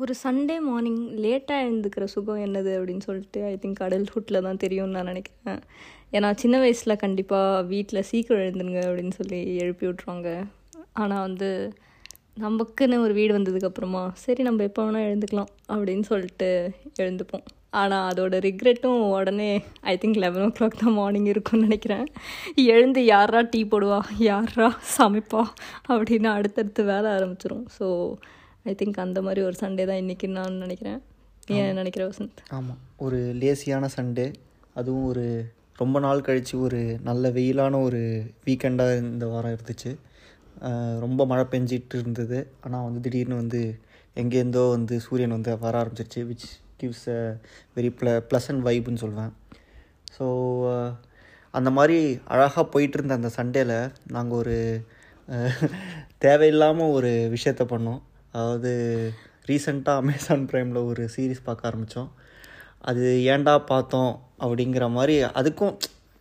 ஒரு Sunday morning லேட்டாக எழுந்துக்கிற சுகம் என்னது அப்படின்னு சொல்லிட்டு ஐ திங்க் அடல்ட்ஹுட்டில் தான் தெரியும்னு நான் நினைக்கிறேன். ஏன்னா சின்ன வயசில் கண்டிப்பாக வீட்டில் சீக்கிரம் எழுந்துருங்க அப்படின்னு சொல்லி எழுப்பி விட்ருவாங்க ஆனால் வந்து நமக்குன்னு ஒரு வீடு வந்ததுக்கப்புறமா சரி நம்ம எப்போ வேணால் எழுந்துக்கலாம் அப்படின்னு சொல்லிட்டு எழுந்துப்போம். ஆனால் அதோட ரிக்ரெட்டும் உடனே I think eleven o'clock தான் மார்னிங் இருக்கும்னு நினைக்கிறேன். எழுந்து யாரா டீ போடுவா யாரா சமைப்பா அப்படின்னு அடுத்தடுத்து வேலை ஆரம்பிச்சிரும். ஸோ ஐ திங்க் அந்த மாதிரி ஒரு சண்டே தான் இன்றைக்கி நான் நினைக்கிறேன். நீ நினைக்கிற வசந்த்? ஆமாம் ஒரு லேசியான சண்டே அதுவும் ஒரு ரொம்ப நாள் கழித்து ஒரு நல்ல வெயிலான ஒரு வீக்கெண்டாக இந்த வாரம் இருந்துச்சு. ரொம்ப மழை பெஞ்சிட்டு இருந்தது. ஆனால் வந்து திடீர்னு வந்து எங்கேருந்தோ வந்து சூரியன் வந்து வர ஆரம்பிச்சிருச்சு which gives a very ple pleasant வைப்புன்னு சொல்வேன். ஸோ அந்த மாதிரி அழகாக போயிட்டு இருந்த அந்த சண்டேல நாங்கள் ஒரு தேவையில்லாமல் ஒரு விஷயத்த பண்ணோம். அதாவது ரீசெண்டாக அமேசான் ப்ரைமில் ஒரு சீரிஸ் பார்க்க ஆரம்பித்தோம் அது ஏன்டா பார்த்தோம் அப்படிங்கிற மாதிரி அதுக்கும்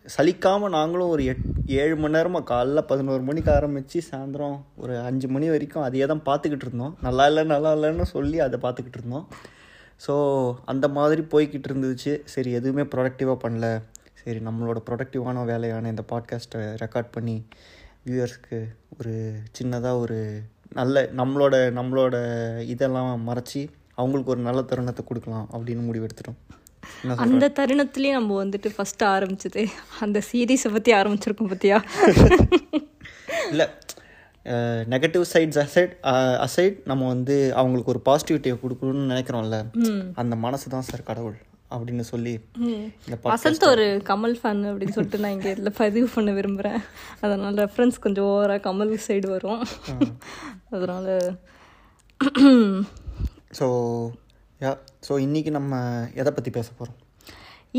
சலிக்காமல் நாங்களும் ஒரு எட் ஏழு மணி நேரமாக காலைல பதினோரு மணிக்கு ஆரம்பித்து சாயந்தரம் ஒரு அஞ்சு மணி வரைக்கும் அதையே தான் பார்த்துக்கிட்டு இருந்தோம். நல்லா இல்லை நல்லா இல்லைன்னு சொல்லி அதை பார்த்துக்கிட்டு இருந்தோம். ஸோ அந்த மாதிரி போய்கிட்டு இருந்துச்சு. சரி எதுவுமே ப்ரொடக்டிவாக பண்ணல. சரி நம்மளோட ப்ரொடக்டிவான வேலையான இந்த பாட்காஸ்ட்டை ரெக்கார்ட் பண்ணி வியூவர்ஸ்க்கு ஒரு சின்னதாக ஒரு நல்ல நம்மளோட நம்மளோட இதெல்லாம் மறைச்சி அவங்களுக்கு ஒரு நல்ல தருணத்தை கொடுக்கலாம் அப்படின்னு முடிவெடுத்துட்டோம்? அந்த தருணத்துலேயே நம்ம வந்துட்டு ஃபஸ்ட்டு ஆரம்பிச்சது. அந்த சீரீஸை பற்றி ஆரம்பிச்சிருக்கோம் பார்த்தியா இல்லை நெகட்டிவ் சைட்ஸ் அசைட் அசைட் நம்ம வந்து அவங்களுக்கு ஒரு பாசிட்டிவிட்டியை கொடுக்கணும்னு நினைக்கிறோம்ல. அந்த மனசு தான் சார் கடவுள் அப்படின்னு சொல்லி வசந்த் ஒரு கமல் ஃபேன் அப்படின்னு சொல்லிட்டு நான் இங்கே இதில் பதிவு பண்ண விரும்புகிறேன் அதனால் ரெஃபரன்ஸ் கொஞ்சம் ஓவராக கமல் சைடு வரும். அதனால் ஸோ யா ஸோ இன்றைக்கி நம்ம எதை பற்றி பேச போகிறோம்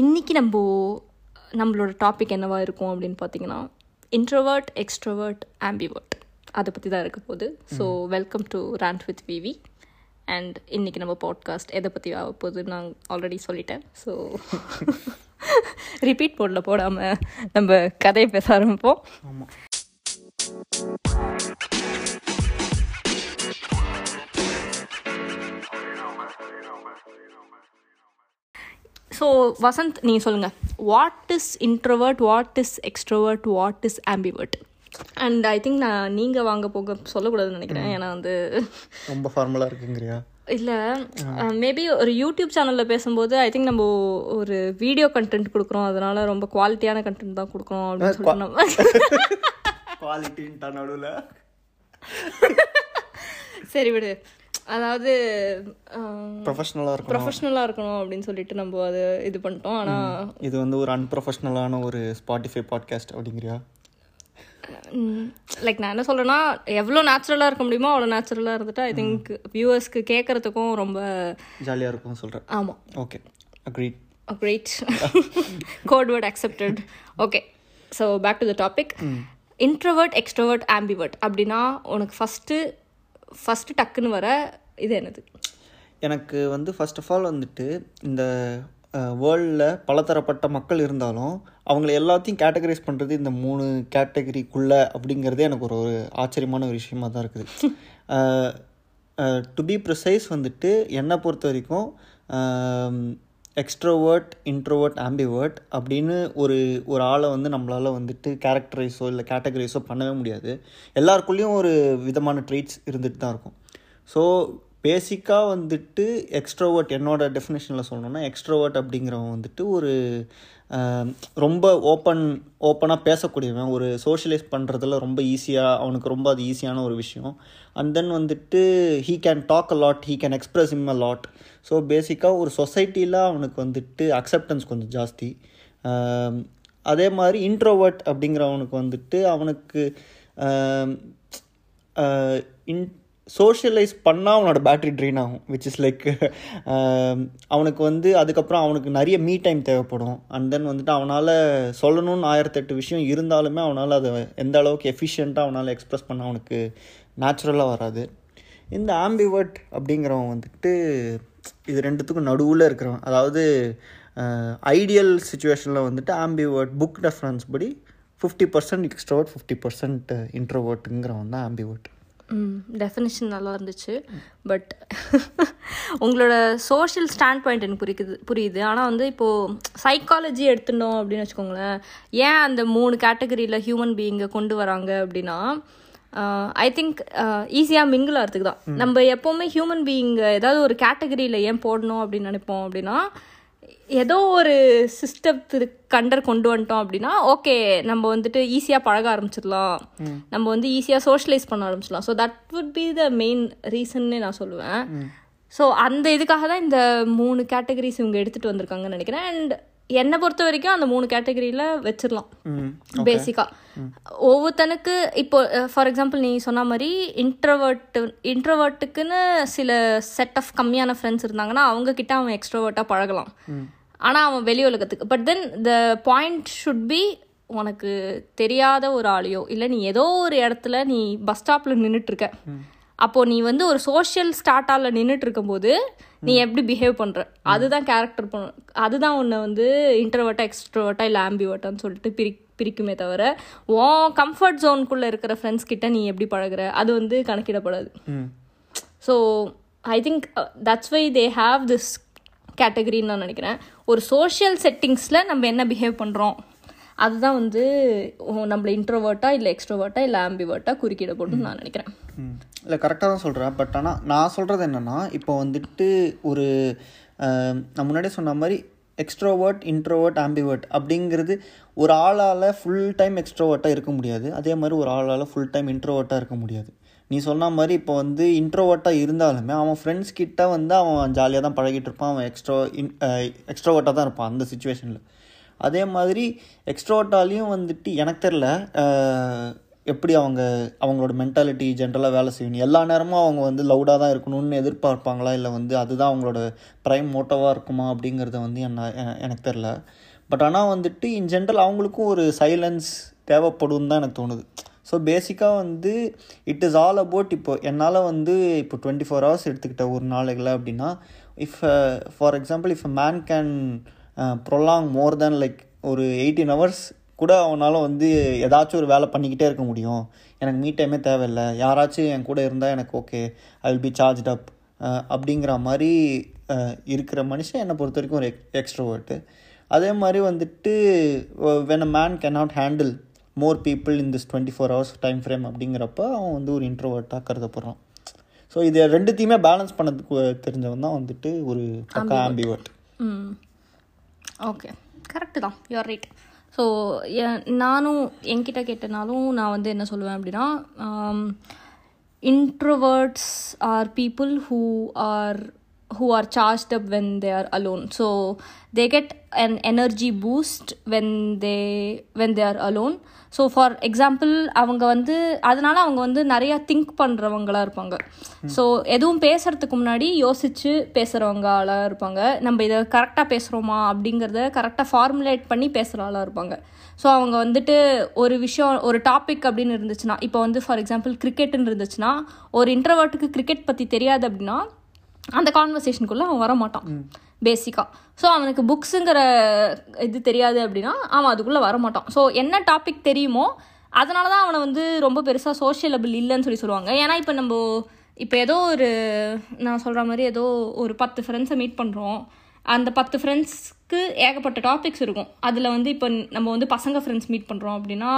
இன்னைக்கு நம்ம நம்மளோட டாபிக் என்னவா இருக்கும் அப்படின்னு பார்த்தீங்கன்னா இன்ட்ரோவர்ட் எக்ஸ்ட்ரோவர்ட் ஆம்பிவர்ட் அதை பற்றி தான் இருக்க போகுது. So welcome to rant with Vivi and இன்னைக்கு நம்ம பாட்காஸ்ட் எதை பற்றி ஆக போகுதுன்னு நான் ஆல்ரெடி சொல்லிட்டேன். ஸோ ரிப்பீட் போர்டில் போடாமல் நம்ம கதையை பேச ஆரம்பிப்போம். ஆமாம் ஸோ வசந்த் நீங்கள் சொல்லுங்கள் what is introvert what is extrovert what is ambivert and I think நான் நீங்கள் வாங்க போக சொல்லக்கூடாதுன்னு நினைக்கிறேன். ஏன்னா வந்து ரொம்ப ஃபார்மலாக இருக்குங்கிறியா? இல்லை மேபி ஒரு யூடியூப் சேனலில் பேசும்போது ஐ திங்க் நம்ம ஒரு வீடியோ கண்டென்ட் கொடுக்குறோம். அதனால ரொம்ப குவாலிட்டியான கண்டென்ட் தான் கொடுக்குறோம் அப்படின்னு சொல்லிட்டு நம்ம குவாலிட்டின்ட்டா நடுவில். சரி விடு. அதாவது ப்ரொஃபஷ்னலாக இருக்கும் ப்ரொஃபஷ்னலாக இருக்கணும் அப்படின்னு சொல்லிட்டு நம்ம அது இது பண்ணிட்டோம். ஆனால் இது வந்து ஒரு அன்ப்ரொஃபஷ்னலான ஒரு ஸ்பாட்டிஃபை பாட்காஸ்ட் அப்படிங்கிறியா? லைக் நான் என்ன சொல்கிறேன்னா எவ்வளோ நேச்சுரலாக இருக்க முடியுமோ அவ்வளோ நேச்சுரலாக இருந்துட்டு ஐ திங்க் வியூவர்ஸ்க்கு கேட்குறதுக்கும் ரொம்ப ஜாலியாக இருக்கும் சொல்கிறேன் ஆமாம் okay agreed great code word accepted okay so back to the topic introvert extrovert ambivert அப்படின்னா உனக்கு ஃபஸ்ட்டு ஃபஸ்ட்டு டக்குன்னு வர இது என்னது? எனக்கு வந்து ஃபஸ்ட் ஆஃப் ஆல் வந்துட்டு இந்த வேர்ல்டில் பலதரப்பட்ட மக்கள் இருந்தாலும் அவங்கள எல்லாத்தையும் கேட்டகரைஸ் பண்ணுறது இந்த மூணு கேட்டகரிக்குள்ளே அப்படிங்கிறதே எனக்கு ஒரு ஒரு ஆச்சரியமான ஒரு விஷயமா தான் இருக்குது. டு பி ப்ரிசைஸ் வந்துட்டு என்னை பொறுத்த வரைக்கும் எக்ஸ்ட்ரோவர்ட் இன்ட்ரோவர்ட் ஆம்பிவர்ட் அப்படின்னு ஒரு ஒரு ஆளை வந்து நம்மளால் வந்துட்டு கேரக்டரைஸோ இல்லை கேட்டகரைஸோ பண்ணவே முடியாது. எல்லாருக்குள்ளேயும் ஒரு விதமான ட்ரீட்ஸ் இருந்துட்டு தான் இருக்கும். ஸோ பேசிக்காக வந்துட்டு எக்ஸ்ட்ரோவர்ட் என்னோட டெஃபினேஷனில் சொல்லணும்னா எக்ஸ்ட்ரோவர்ட் அப்படிங்கிறவன் வந்துட்டு ஒரு ரொம்ப ஓப்பன் ஓப்பனாக பேசக்கூடியவன். ஒரு சோஷியலைஸ் பண்ணுறதுல ரொம்ப ஈஸியாக அவனுக்கு ரொம்ப அது ஈஸியான ஒரு விஷயம். அண்ட் தென் வந்துட்டு he can talk a lot he can express him a lot so பேசிக்காக ஒரு சொசைட்டியில் அவனுக்கு வந்துட்டு அக்செப்டன்ஸ் கொஞ்சம் ஜாஸ்தி. அதே மாதிரி இன்ட்ரோவர்ட் அப்படிங்கிறவனுக்கு வந்துட்டு அவனுக்கு இன் சோஷியலைஸ் பண்ணால் அவனோட பேட்டரி ட்ரெயின் ஆகும் விச் இஸ் லைக் அவனுக்கு வந்து அதுக்கப்புறம் அவனுக்கு நிறைய மீ டைம் தேவைப்படும். அண்ட் தென் வந்துட்டு அவனால் சொல்லணும்னு ஆயிரத்தெட்டு விஷயம் இருந்தாலுமே அவனால் அதை எந்த அளவுக்கு எஃபிஷியண்ட்டாக அவனால் எக்ஸ்ப்ரெஸ் பண்ண அவனுக்கு நேச்சுரலாக வராது. இந்த ஆம்பிவர்ட் அப்படிங்கிறவன் வந்துட்டு இது ரெண்டுத்துக்கும் நடுவில் இருக்கிறவன். அதாவது ஐடியல் சுச்சுவேஷனில் வந்துட்டு ஆம்பிவேர்ட் புக் ரெஃபரன்ஸ் படி fifty percent extrovert fifty percent இன்ட்ரோவர்ட்டுங்கிறவன் தான் ஆம்பிவேர்ட் ம் டெஃபினிஷன் நல்லா இருந்துச்சு. பட் உங்களோட சோஷியல் ஸ்டாண்ட் பாயிண்ட் எனக்கு புரிக்குது புரியுது. ஆனால் வந்து இப்போது சைக்காலஜி எடுத்துட்டோம் அப்படின்னு வச்சுக்கோங்களேன். ஏன் அந்த மூணு கேட்டகரியில் ஹியூமன் பீயிங்கை கொண்டு வராங்க அப்படின்னா ஐ திங்க் ஈஸியாக மிங்கிள் ஆகிறதுக்கு தான். நம்ம எப்போவுமே ஹியூமன் பீயிங் ஏதாவது ஒரு கேட்டகரியில் ஏன் போடணும் அப்படின்னு நினைப்போம் அப்படின்னா ஏதோ ஒரு சிஸ்டத்துக்கு கண்டர் கொண்டு வந்துட்டோம் அப்படின்னா ஓகே நம்ம வந்துட்டு ஈஸியாக பழக ஆரம்பிச்சிடலாம். நம்ம வந்து ஈஸியாக சோஷியலைஸ் பண்ண ஆரம்பிச்சிடலாம். So that would be the main ரீசன்னே நான் சொல்லுவேன். ஸோ அந்த இதுக்காக தான் இந்த மூணு கேட்டகரிஸ் இவங்க எடுத்துகிட்டு வந்திருக்காங்கன்னு நினைக்கிறேன். அண்ட் என்னை பொறுத்த வரைக்கும் அந்த மூணு கேட்டகரியில் வச்சிடலாம் பேசிக்காக ஒவ்வொருத்தனுக்கு இப்போ ஃபார் எக்ஸாம்பிள் நீ சொன்ன மாதிரி இன்ட்ரவர்ட் இன்ட்ரவர்ட்டுக்குன்னு சில செட் ஆஃப் கம்மியான ஃப்ரெண்ட்ஸ் இருந்தாங்கன்னா அவங்க கிட்ட அவன் எக்ஸ்ட்ரோவர்ட்டாக பழகலாம். ஆனால் அவன் வெளி உலகத்துக்கு. But then the point should be உனக்கு தெரியாத ஒரு ஆளையோ இல்லை நீ ஏதோ ஒரு இடத்துல நீ பஸ் ஸ்டாப்பில் நின்றுட்டுருக்க அப்போது நீ வந்து ஒரு சோஷியல் ஸ்டார்ட்டாவில் நின்றுட்டு இருக்கும்போது நீ எப்படி பிஹேவ் பண்ணுற அதுதான் கேரக்டர் பண்ண அதுதான் உன்னை வந்து இன்ட்ரவர்ட்டா எக்ஸ்ட்ரோவர்ட்டா இல்லை ஆம்பிவர்ட்டான்னு சொல்லிட்டு பிரி பிரிக்குமே தவிர உன் கம்ஃபர்ட் ஜோனுக்குள்ளே இருக்கிற ஃப்ரெண்ட்ஸ் கிட்ட நீ எப்படி பழகுற? அது வந்து கணக்கிடப்படாது. So I think that's why they have this கேட்டகரின்னு நான் நினைக்கிறேன். ஒரு சோஷியல் செட்டிங்ஸில் நம்ம என்ன பிஹேவ் பண்ணுறோம் அதுதான் வந்து நம்மளை இன்ட்ரோவர்ட்டா இல்லை எக்ஸ்ட்ரோவர்ட்டா இல்லை ஆம்பிவர்ட்டா போட்டுன்னு நான் நினைக்கிறேன். இல்லை கரெக்டாக தான் சொல்கிறேன் பட் ஆனால் நான் சொல்கிறது என்னென்னா இப்போ வந்துட்டு ஒரு நான் முன்னாடியே சொன்ன மாதிரி எக்ஸ்ட்ரோவர்ட் இன்ட்ரோவர்ட் ஆம்பிவர்ட் அப்படிங்கிறது ஒரு ஆளால் ஃபுல் டைம் எக்ஸ்ட்ரோவர்ட்டாக இருக்க முடியாது. அதே மாதிரி ஒரு ஆளால் ஃபுல் டைம் இன்ட்ரோவர்ட்டாக இருக்க முடியாது. நீ சொன்ன மாதிரி இப்போ வந்து இன்ட்ரோவர்ட்டாக இருந்தாலுமே அவன் ஃப்ரெண்ட்ஸ் கிட்ட வந்து அவன் ஜாலியாக தான் பழகிட்டு இருப்பான். அவன் எக்ஸ்ட்ரோ இன் எக்ஸ்ட்ரோவர்ட்டாக தான் இருப்பான் அந்த சுச்சுவேஷனில் அதே மாதிரி எக்ஸ்ட்ரோட்டாலையும் வந்துட்டு எனக்கு தெரில எப்படி அவங்க அவங்களோட மென்டாலிட்டி ஜென்ரலாக வேலை செய்யணும். எல்லா நேரமும் அவங்க வந்து லவுடாக தான் இருக்கணும்னு எதிர்பார்ப்பாங்களா? இல்லை வந்து அதுதான் அவங்களோட ப்ரைம் மோட்டோவாக இருக்குமா? அப்படிங்கிறத வந்து என்ன எனக்கு தெரில பட் ஆனால் வந்துட்டு இன் ஜென்ரல் அவங்களுக்கும் ஒரு சைலன்ஸ் தேவைப்படும் தான் எனக்கு தோணுது. ஸோ பேசிக்காக வந்து இட் இஸ் ஆல் அபவுட் இப்போ என்னால் வந்து இப்போ டுவெண்ட்டி ஃபோர் ஹவர்ஸ் எடுத்துக்கிட்ட ஒரு நாளைகளில் அப்படின்னா if for example if man can prolong more than like ஒரு எயிட்டீன் ஹவர்ஸ் கூட அவனால் வந்து ஏதாச்சும் ஒரு வேலை பண்ணிக்கிட்டே இருக்க முடியும். எனக்கு மீ டைமே தேவையில்லை. யாராச்சும் என் கூட இருந்தால் எனக்கு okay I will be charge up அப்படிங்கிற மாதிரி இருக்கிற மனுஷன் என்னை பொறுத்த வரைக்கும் ஒரு எக்ஸ்ட்ரோவர்ட்டு அதே மாதிரி வந்துட்டு when a man cannot handle more people in this twenty four hours time frame அப்படிங்கிறப்ப அவன் வந்து ஒரு இன்ட்ரோவர்ட்டாக கருதப்படுறான். ஸோ இது ரெண்டுத்தையுமே பேலன்ஸ் பண்ணதுக்கு தெரிஞ்சவன் தான் வந்துட்டு ஒரு பக்கா ஆம்பிவர்ட் ஓகே கரெக்டு தான். யூஆர் ரைட் ஸோ நானும் என்கிட்ட கேட்டனாலும் நான் வந்து என்ன சொல்லுவேன் அப்படின்னா introverts are people who are who are charged up when they are alone. So they get an energy boost when they when they are alone. So for example அவங்க வந்து அதனால அவங்க வந்து நிறையா திங்க் பண்ணுறவங்களா இருப்பாங்க. ஸோ எதுவும் பேசுறதுக்கு முன்னாடி யோசித்து பேசுகிறவங்களாக இருப்பாங்க. நம்ம இதை கரெக்டாக பேசுகிறோமா அப்படிங்கிறத கரெக்டாக ஃபார்முலேட் பண்ணி பேசுகிற ஆளாக இருப்பாங்க. ஸோ அவங்க வந்துட்டு ஒரு விஷயம் ஒரு டாபிக் அப்படின்னு இருந்துச்சுன்னா இப்போ வந்து ஃபார் எக்ஸாம்பிள் கிரிக்கெட்டுன்னு இருந்துச்சுன்னா ஒரு இன்டர்வர்ட்டுக்கு கிரிக்கெட் பற்றி தெரியாது அப்படின்னா அந்த கான்வர்சேஷனுக்குள்ளே அவன் வர மாட்டான் பேசிக்காக ஸோ அவனுக்கு புக்ஸுங்கிற இது தெரியாது அப்படின்னா அவன் அதுக்குள்ளே வர மாட்டான் ஸோ என்ன டாபிக் தெரியுமோ அதனால தான் அவனை வந்து ரொம்ப பெருசாக சோஷியலபிள் இல்லைன்னு சொல்லி சொல்லுவாங்க. ஏன்னா இப்போ நம்ம இப்போ ஏதோ ஒரு நான் சொல்கிற மாதிரி ஏதோ ஒரு பத்து ஃப்ரெண்ட்ஸை மீட் பண்ணுறோம் அந்த பத்து ஃப்ரெண்ட்ஸ்க்கு ஏகப்பட்ட டாபிக்ஸ் இருக்கும். அதில் வந்து இப்போ நம்ம வந்து பசங்க ஃப்ரெண்ட்ஸ் மீட் பண்ணுறோம் அப்படின்னா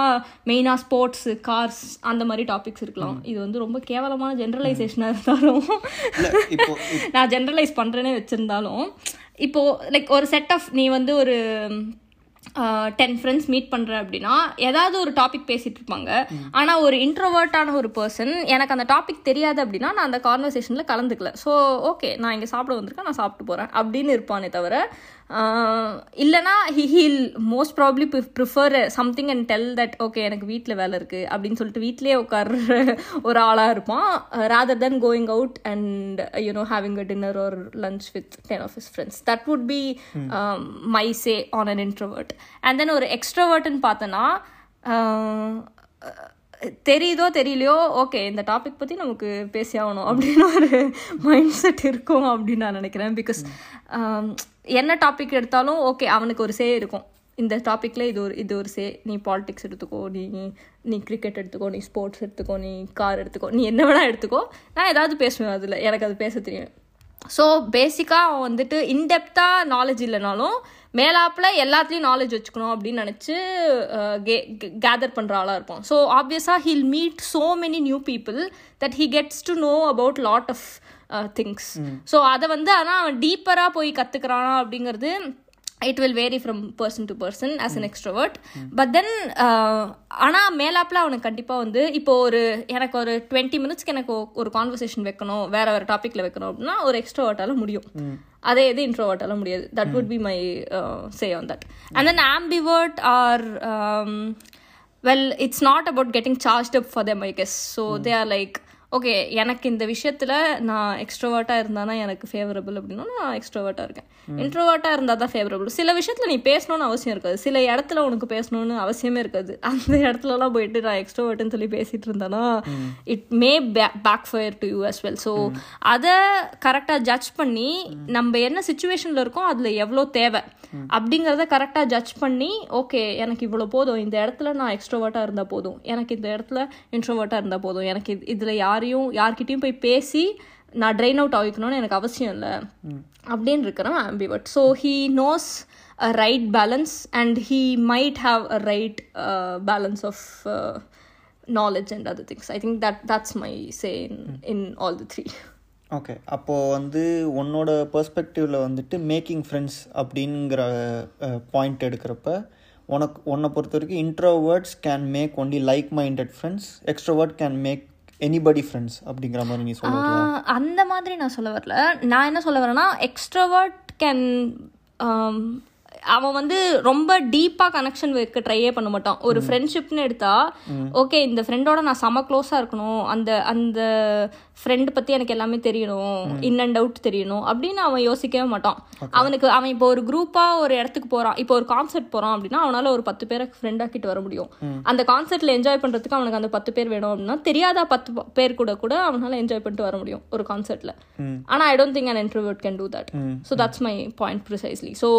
மெயினாக ஸ்போர்ட்ஸு கார்ஸ் அந்த மாதிரி டாபிக்ஸ் இருக்கலாம். இது வந்து ரொம்ப கேவலமான ஜென்ரலைசேஷனாக இருந்தாலும். நான் ஜென்ரலைஸ் பண்ணுறேனே வச்சுருந்தாலும். இப்போது லைக் ஒரு செட் ஆஃப் நீ வந்து ஒரு டென் ஃப்ரெண்ட்ஸ் மீட் பண்ணுற அப்படின்னா ஏதாவது ஒரு டாபிக் பேசிகிட்டு இருப்பாங்க. ஆனால் ஒரு இன்ட்ரோவர்ட்டான ஒரு பர்சன் எனக்கு அந்த டாபிக் தெரியாது அப்படின்னா நான் அந்த கான்வர்சேஷனில் கலந்துக்கல. ஸோ ஓகே நான் இங்கே சாப்பிட வந்திருக்கேன் நான் சாப்பிட்டு போகிறேன் அப்படின்னு இருப்பானே தவிர இல்லைனா he he'll most probably prefer something and tell that okay எனக்கு வீட்டில் வேலை இருக்குது அப்படின்னு சொல்லிட்டு வீட்டிலேயே உட்கார்ற ஒரு ஆளாக இருப்பான். Rather than going out and uh, you know having a dinner or lunch with 10 of his friends. That would be um, my say on an introvert. And then ஒரு எக்ஸ்ட்ரோவர்ட்னு பார்த்தோன்னா தெரியுதோ தெரியலையோ ஓகே இந்த டாபிக் பற்றி நமக்கு பேசி ஆகணும் அப்படின்னு ஒரு மைண்ட் செட் இருக்கும் அப்படின்னு நான் நினைக்கிறேன். பிகாஸ் என்ன டாபிக் எடுத்தாலும் ஓகே அவனுக்கு ஒரு சே இருக்கும். இந்த டாப்பிக்கில் இது ஒரு இது ஒரு சே நீ பாலிடிக்ஸ் எடுத்துக்கோ நீ நீ கிரிக்கெட் எடுத்துக்கோ நீ ஸ்போர்ட்ஸ் எடுத்துக்கோ நீ கார் எடுத்துக்கோ நீ என்ன வேணால் எடுத்துக்கோ. நான் ஏதாவது பேசுவேன் அதில். எனக்கு அது பேச தெரியும். ஸோ பேசிக்காக அவன் வந்துட்டு இன்டெப்த்தாக நாலேஜ் இல்லைனாலும் மேலாப்பில் எல்லாத்துலேயும் நாலேஜ் வச்சுக்கணும் அப்படின்னு நினச்சி கே கேதர் பண்ணுற ஆளாக இருப்போம் ஸோ ஆப்வியஸாக he'll meet so many new people that he gets to know about lot of things so அதை வந்து ஆனால் அவன் டீப்பராக போய் கற்றுக்கிறானா அப்படிங்கிறது it will vary from person to person as an extrovert but then ஆனால் மேலாப்பில் அவனுக்கு கண்டிப்பாக வந்து இப்போ ஒரு எனக்கு ஒரு டுவெண்ட்டி மினிட்ஸ்க்கு எனக்கு ஒரு கான்வர்சேஷன் வைக்கணும் வேற வேறு டாப்பிக்கில் வைக்கணும் அப்படின்னா ஒரு எக்ஸ்ட்ரோவர்ட்டால முடியும். அதே இது இன்ட்ரோவர்ட்டால முடியாது. That would be my say on that and then ambivert are well it's not about getting charge up for them I guess so they are like okay எனக்கு இந்த விஷயத்தில் நான் எக்ஸ்ட்ரோவர்ட்டாக இருந்தானா எனக்கு ஃபேவரபிள் அப்படின்னா நான் எக்ஸ்ட்ரோவர்ட்டாக இருக்கேன். இன்ட்ரோவர்ட்டாக இருந்தால் தான் ஃபேவரபிள் சில விஷயத்தில் நீ பேசணும்னு அவசியம் இருக்காது. சில இடத்துல உனக்கு பேசணும்னு அவசியமே இருக்காது. அந்த இடத்துலலாம் போயிட்டு நான் எக்ஸ்ட்ரோவர்ட்னு சொல்லி பேசிகிட்டு இருந்தேன்னா it may backfire to you as well so அதை கரெக்டாக ஜட்ஜ் பண்ணி நம்ம என்ன சுச்சுவேஷனில் இருக்கோம் அதில் எவ்வளோ தேவை? அப்படிங்கிறத கரெக்டாக ஜட்ஜ் பண்ணி ஓகே எனக்கு இவ்வளோ போதும். இந்த இடத்துல நான் எக்ஸ்ட்ரோவர்ட்டாக இருந்தால் போதும். எனக்கு இந்த இடத்துல இன்ட்ரோவர்ட்டாக இருந்தால் போதும். எனக்கு இது இதில் யாரையும் யார்கிட்டையும் போய் பேசி நான் ட்ரெயின் அவுட் ஆகிக்கணும்னு எனக்கு அவசியம் இல்லை. அப்படின்னு இருக்கிறேன் ambivert so he knows a right balance and he might have a right balance of knowledge and other things I think that that's my say in in all the three okay அப்போது வந்து உன்னோட பெர்ஸ்பெக்டிவில் வந்துட்டு making friends அப்படிங்கிற point எடுக்கிறப்ப உனக்கு உன்னை பொறுத்த வரைக்கும் introverts can make only like minded friends extrovert can make anybody friends அப்படிங்கிற மாதிரி நீ சொல்ல அந்த மாதிரி நான் சொல்ல வரல. நான் என்ன சொல்ல வரேன்னா எக்ஸ்ட்ரோவர்ட் கேன் அவன் வந்து ரொம்ப டீப்பாக கனெக்ஷன் வைக்க ட்ரையே பண்ண மாட்டான். ஒரு ஃப்ரெண்ட்ஷிப்னு எடுத்தா ஓகே இந்த ஃப்ரெண்டோட நான் செம க்ளோஸாக இருக்கணும். அந்த அந்த ஃப்ரெண்ட் பற்றி எனக்கு எல்லாமே தெரியணும். இன் அண்ட் அவுட் தெரியணும். அப்படின்னு அவன் யோசிக்கவே மாட்டான். அவனுக்கு அவன் இப்போ ஒரு குரூப்பாக ஒரு இடத்துக்கு போகிறான் இப்போ ஒரு கான்சர்ட் போகிறான் அப்படின்னா அவனால் ஒரு பத்து பேரை ஃப்ரெண்டாக்கிட்டு வர முடியும். அந்த கான்சர்ட்டில் என்ஜாய் பண்ணுறதுக்கு அவனுக்கு அந்த பத்து பேர் வேணும் அப்படின்னா தெரியாத பத்து பேர் கூட கூட அவனால் என்ஜாய் பண்ணிட்டு வர முடியும் ஒரு கான்சர்ட்டில் ஆனால் I don't think an introvert can do that so that's my. Point precisely so